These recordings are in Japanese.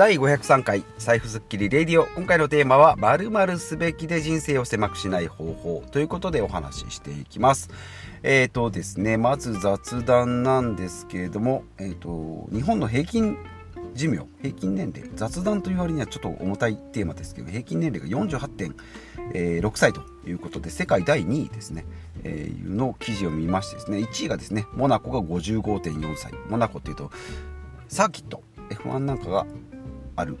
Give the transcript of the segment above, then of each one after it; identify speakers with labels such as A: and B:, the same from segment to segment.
A: 第503回財布スッキリレディオ。今回のテーマは〇〇すべきで人生を狭くしない方法。ということでお話ししていきます。えっ、ー、とですねまず雑談なんですけれどもえっ、ー、と日本の平均寿命。平均年齢。雑談という割にはちょっと重たいテーマですけど平均年齢が48.6歳ということで世界第2位ですね、えー、の記事を見ましてですね1位がですねモナコが55.4歳。モナコっていうとサーキット。F1 なんかがある、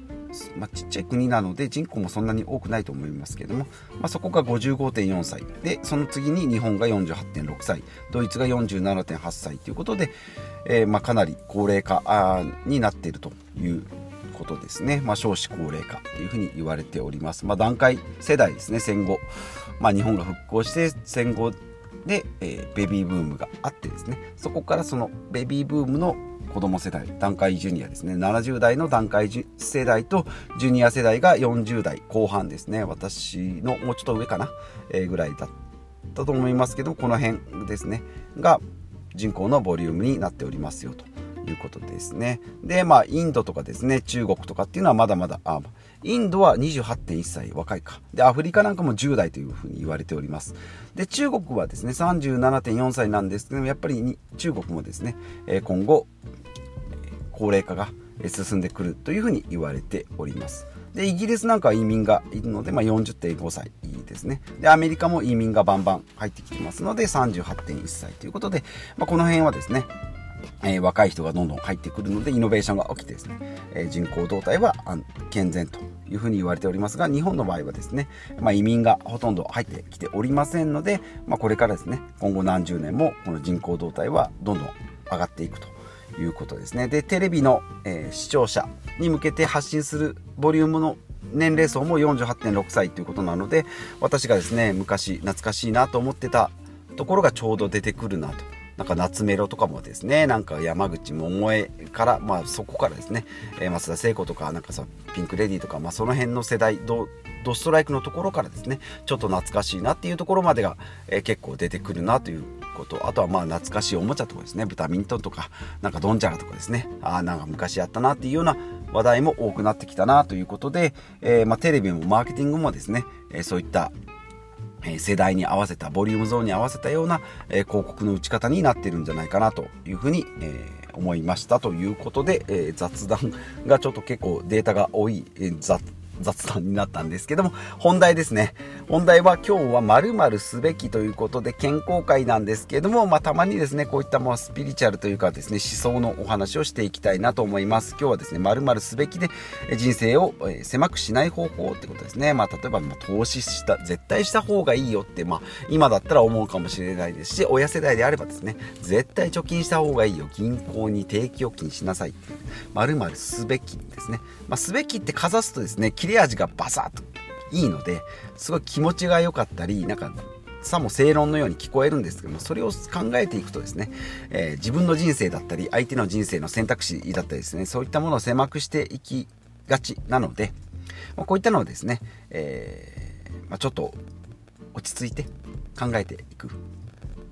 A: まあ、ちっちゃい国なので人口もそんなに多くないと思いますけれども、まあ、そこが55.4歳。でその次に日本が48.6歳。ドイツが47.8歳ということで、えー、まあ、かなり高齢化になっているということですね、まあ、少子高齢化というふうに言われております、まあ、段階世代ですね戦後、まあ、日本が復興して戦後で、えー、ベビーブームがあってですね。そこからそのベビーブームの子供世代段階ジュニアですね。70代の段階世代とジュニア世代が40代後半ですね。私のもうちょっと上かな、えー、ぐらいだったと思いますけどこの辺ですね。が人口のボリュームになっておりますよと。いうことですねでまあインドとかですね中国とかっていうのはまだまだあインドは28.1歳若いかでアフリカなんかも10代というふうに言われておりますで中国はですね37.4歳なんですけどもやっぱり中国もですね今後高齢化が進んでくるというふうに言われております。で、イギリスなんかは移民がいるので、まあ、40.5歳ですね。で、アメリカも移民がバンバン入ってきてますので、38.1歳ということで、まあ、この辺はですね、えー、若い人がどんどん入ってくるので、イノベーションが起きてですね、えー、人口動態は健全というふうに言われておりますが、日本の場合はですね、まあ、移民がほとんど入ってきておりませんので、まあ、これからですね、今後何十年もこの人口動態はどんどん上がっていくということですね。で、テレビの、えー、視聴者に向けて発信するボリュームの年齢層も48.6歳ということなので、私がですね、昔懐かしいなと思ってたところがちょうど出てくるなと。なんか夏メロとかもですね、なんか山口百恵から、まあそこからですね、えー、松田聖子とか、なんかさ、ピンクレディーとか、まあその辺の世代、ドドストライクのところからですね、ちょっと懐かしいなっていうところまでが、えー、結構出てくるなということ。あとはまあ懐かしいおもちゃとかですねブタミントンとかなんかドンジャラとかですねあなんか昔やったなっていうような話題も多くなってきたなということで、えー、ま、テレビもマーケティングもですね、えー、そういった世代に合わせたボリュームゾーンに合わせたような、え広告の打ち方になってるんじゃないかなというふうに、え思いましたということで、え雑談がちょっと結構データが多い、え雑雑談になったんですけども、本題ですね。本題は今日は〇〇すべきということで健康会なんですけども、まあ、たまにですね、こういったもうスピリチュアルというかですね、思想のお話をしていきたいなと思います。今日はですね、〇〇すべきで人生を狭くしない方法ってことですね。まあ、例えば、ま投資した、絶対した方がいいよって、まあ、今だったら思うかもしれないですし、親世代であればですね、絶対貯金した方がいいよ。銀行に定期預金しなさいっていう、〇〇すべきですね。まあ、すべきってかざすとですね、切れ味がバサッといいのですごい気持ちが良かったりなんかさも正論のように聞こえるんですけどもそれを考えていくとですね、えー、自分の人生だったり相手の人生の選択肢だったりですねそういったものを狭くしていきがちなので、まあ、こういったのをですね、えー、まあ、ちょっと落ち着いて考えていく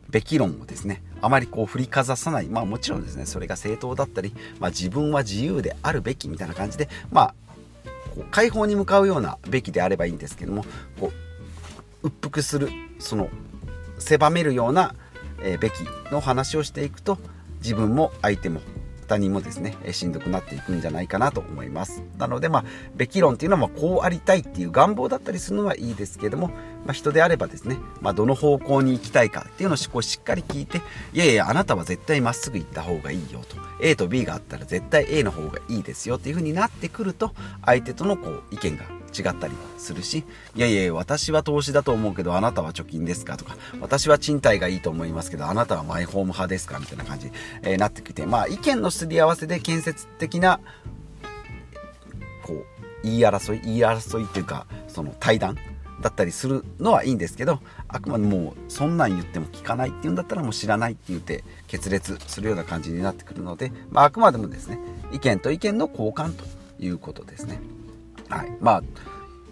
A: べき論をですねあまりこう振りかざさない。まあもちろんですねそれが正当だったり、まあ、自分は自由であるべきみたいな感じでまあこう解放に向かうようなべきであればいいんですけどもこう鬱腹するその狭めるような、え、べきの話をしていくと自分も相手も他人もですねしんどくなっていくんじゃないかなと思います。なのでまあべき論っていうのはこうありたいっていう願望だったりするのはいいですけども、まあ、人であればですね、まあ、どの方向に行きたいかっていうのをしっかり聞いていやいやあなたは絶対まっすぐ行った方がいいよと。A と B があったら絶対 A の方がいいですよっていう風になってくると相手とのこう意見が違ったりするし、いやいや、私は投資だと思うけど、あなたは貯金ですかとか、私は賃貸がいいと思いますけど、あなたはマイホーム派ですかみたいな感じに、えー、なってきて、まあ、意見のすり合わせで建設的な、こう、言い争い、言い争いっていうか、その対談だったりするのはいいんですけど、あくまでもう、そんなん言っても聞かないっていうんだったらもう知らないって言って決裂するような感じになってくるので、まあ、あくまでもですね、意見と意見の交換ということですね。はい。まあ、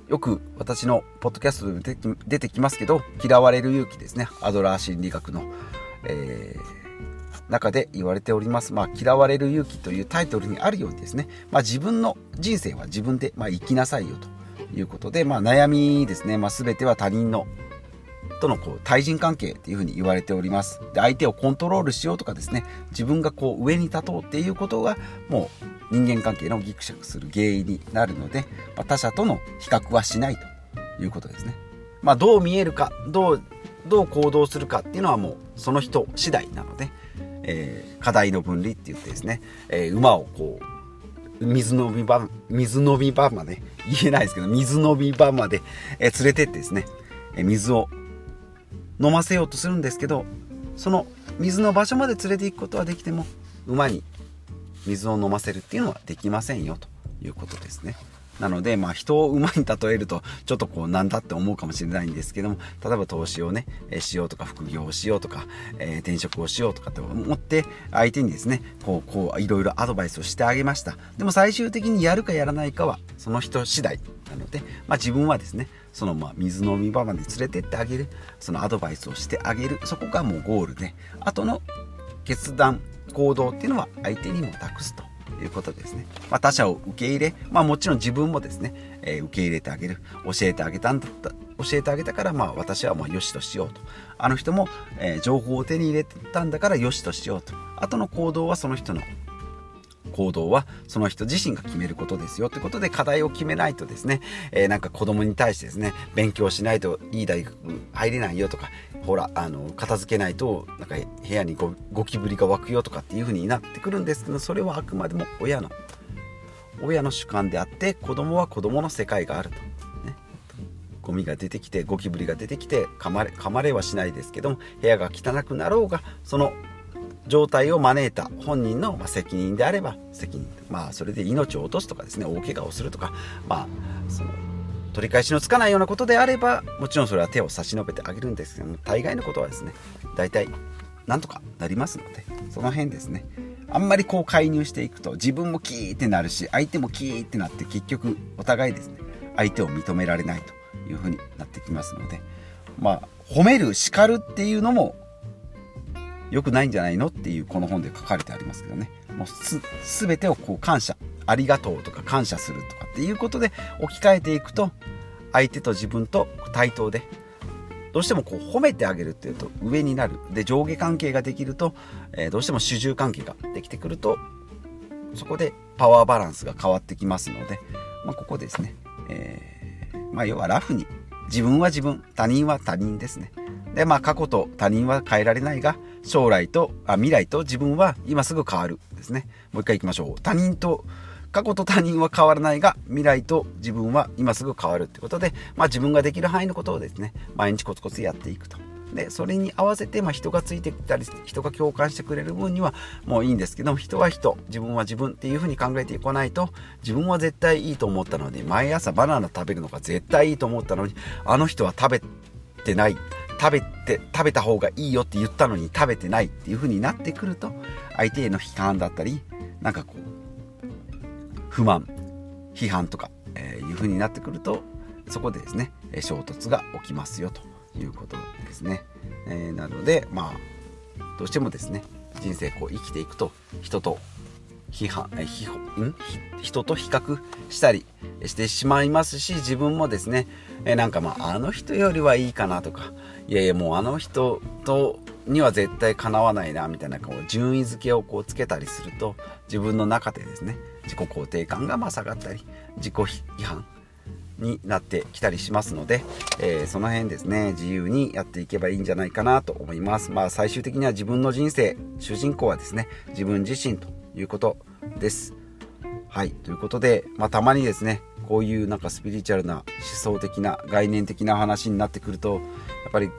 A: よく私のポッドキャストで出てきますけど、嫌われる勇気ですね。アドラー心理学の、えー、中で言われております、まあ、嫌われる勇気というタイトルにあるようにですね、まあ、自分の人生は自分で、まあ、生きなさいよということで、まあ、悩みですね、まあ、全ては他人のとのこう対人関係っていうふうに言われております。で、相手をコントロールしようとかですね、自分がこう上に立とうっていうことがもう人間関係のギクシャクする原因になるので、まあ、他者との比較はしないということですね。まあ、どう見えるか、どう、どう行動するかっていうのはもうその人次第なので、えー、課題の分離って言ってですね、えー、馬をこう、水飲み場、水飲み場まで、言えないですけど、水飲み場まで、え、連れてってですね、え水を飲ませようとするんですけどその水の場所まで連れて行くことはできても馬に水を飲ませるっていうのはできませんよということですね。なので、まあ、人を馬に例えると、ちょっとこう、なんだって思うかもしれないんですけども、例えば投資をね、えしようとか、副業をしようとか、えー、転職をしようとかって思って、相手にですね、こう、こう、いろいろアドバイスをしてあげました。でも最終的にやるかやらないかは、その人次第。なので、まあ、自分はですね、そのまあ水飲み場まで連れてってあげる。そのアドバイスをしてあげる。そこがもうゴールで。後の決断行動っていうのは相手にも託すと。いうことですね、まあ、他者を受け入れ、まあ、もちろん自分もですね、えー、受け入れてあげる。教えてあげたんだった教えてあげたからまあ私はまあ良しとしようと。あの人も、えー、情報を手に入れたんだからよしとしようと。後の行動はその人の行動はその人自身が決めることですよってことで課題を決めないとですね、えー、なんか子供に対してですね、勉強しないといい大学入れないよとか、ほら、あの、片付けないと、なんか部屋にゴゴキブリが湧くよとかっていう風になってくるんですけど、それはあくまでも親の、親の主観であって、子供は子供の世界があると。ね、ゴミが出てきて、ゴキブリが出てきて、噛まれ、噛まれはしないですけども、部屋が汚くなろうが、その状態を招いた本人の責任であれば責任まあそれで命を落とすとかですね大怪我をするとかまあその取り返しのつかないようなことであればもちろんそれは手を差し伸べてあげるんですけども大概のことはですね大体なんとかなりますのでその辺ですね。あんまりこう介入していくと自分もキーってなるし相手もキーってなって結局お互いですね相手を認められないというふうになってきますのでまあ褒める叱るっていうのも良くないんじゃないの？っていうこの本で書かれてありますけどね。もうす全てをこう感謝ありがとうとか感謝するとかっていうことで置き換えていくと相手と自分と対等でどうしてもこう褒めてあげるっていうと上になる。で上下関係ができると、えー、どうしても主従関係ができてくるとそこでパワーバランスが変わってきますので、まあ、ここですね、えー、まあ、要はラフに自分は自分他人は他人ですね。でまあ過去と他人は変えられないが将来とあ未来と自分は今すぐ変わるですね。もう一回いきましょう。他人と過去と他人は変わらないが未来と自分は今すぐ変わるってことで、まあ、自分ができる範囲のことをですね毎日コツコツやっていくと。でそれに合わせて、まあ、人がついてきたり人が共感してくれる分にはもういいんですけど人は人。自分は自分っていうふうに考えていかないと自分は絶対いいと思ったのに毎朝バナナ食べるのが絶対いいと思ったのにあの人は食べてない。食べて食べた方がいいよって言ったのに食べてないっていう風になってくると相手への批判だったりなんかこう不満批判とか、えー、いう風になってくるとそこでですね衝突が起きますよということですね、えー、なのでまあどうしてもですね人生こう生きていくと人と批判批ん？人と比較したりしてしまいますし自分もですねえなんかまああの人よりはいいかなとかいやいやもうあの人とには絶対かなわないなみたいなこう順位付けをこうつけたりすると自分の中でですね自己肯定感がま下がったり自己批判になってきたりしますので、えー、その辺ですね自由にやっていけばいいんじゃないかなと思います。まあ最終的には自分の人生主人公はですね自分自身ということですはいということで、まあ、たまにですねこういうなんかスピリチュアルな思想的な概念的な話になってくるとやっぱり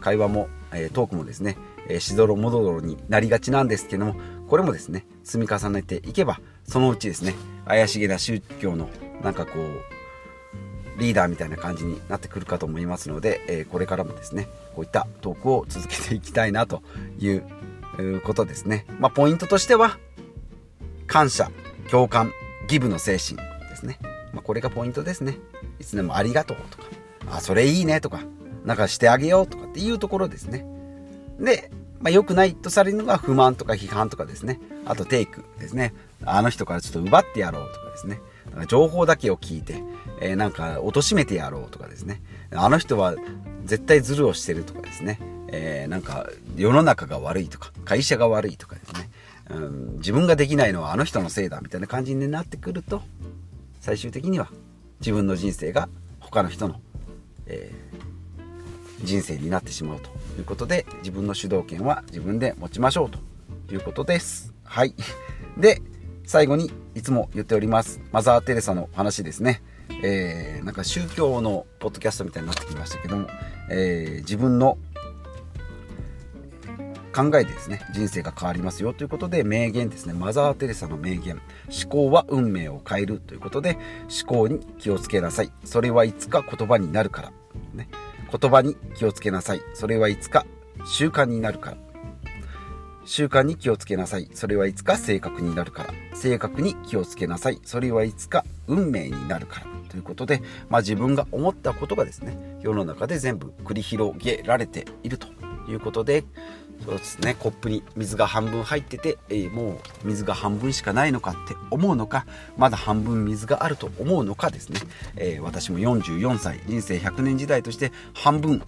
A: 会話も、えー、トークもですね、えー、しどろもどろになりがちなんですけどもこれもですね積み重ねていけばそのうちですね怪しげな宗教のなんかこうリーダーみたいな感じになってくるかと思いますので、えー、これからもですねこういったトークを続けていきたいなということですね。まあ、ポイントとしては感謝共感ギブの精神ですね。まあ、これがポイントですね。いつでもありがとうとか、あ、それいいねとか、なんかしてあげようとかっていうところですね。で、まあ、良くないとされるのが不満とか批判とかですね。あとテイクですね。あの人からちょっと奪ってやろうとかですね。情報だけを聞いて、えー、なんか貶めてやろうとかですね。あの人は絶対ズルをしてるとかですね。えー、なんか世の中が悪いとか、会社が悪いとかですね。うん、自分ができないのはあの人のせいだみたいな感じになってくると、最終的には自分の人生が他の人の、えー、人生になってしまうということで、自分の主導権は自分で持ちましょうということです。はい。で、最後にいつも言っております、マザー・テレサの話ですね。えー、なんか宗教のポッドキャストみたいになってきましたけども、えー、自分の考えでですね人生が変わりますよということで名言ですね。マザー・テレサの名言。思考は運命を変えるということで思考に気をつけなさい。それはいつか言葉になるから、ね、言葉に気をつけなさい。それはいつか習慣になるから。習慣に気をつけなさい。それはいつか性格になるから。性格に気をつけなさい。それはいつか運命になるから。ということで、まあ、自分が思ったことがですね世の中で全部繰り広げられているということでそうですね。コップに水が半分入ってて、えー、もう水が半分しかないのかって思うのかまだ半分水があると思うのかですね、えー、私も44歳人生100年時代として半分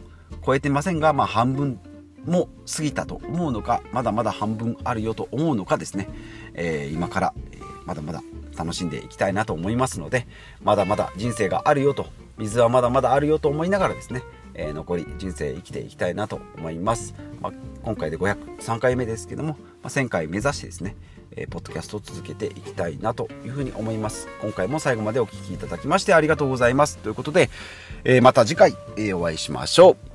A: 超えてませんが、まあ、半分も過ぎたと思うのかまだまだ半分あるよと思うのかですね、えー、今から、えまだまだ楽しんでいきたいなと思いますのでまだまだ人生があるよと水はまだまだあるよと思いながらですねえー、残り人生生きていきたいなと思います。まあ、今回で503回目ですけども、まあ、1000回目指してですね、えー、ポッドキャストを続けていきたいなというふうに思います。今回も最後までお聴きいただきましてありがとうございます。ということで、えー、また次回、えお会いしましょう。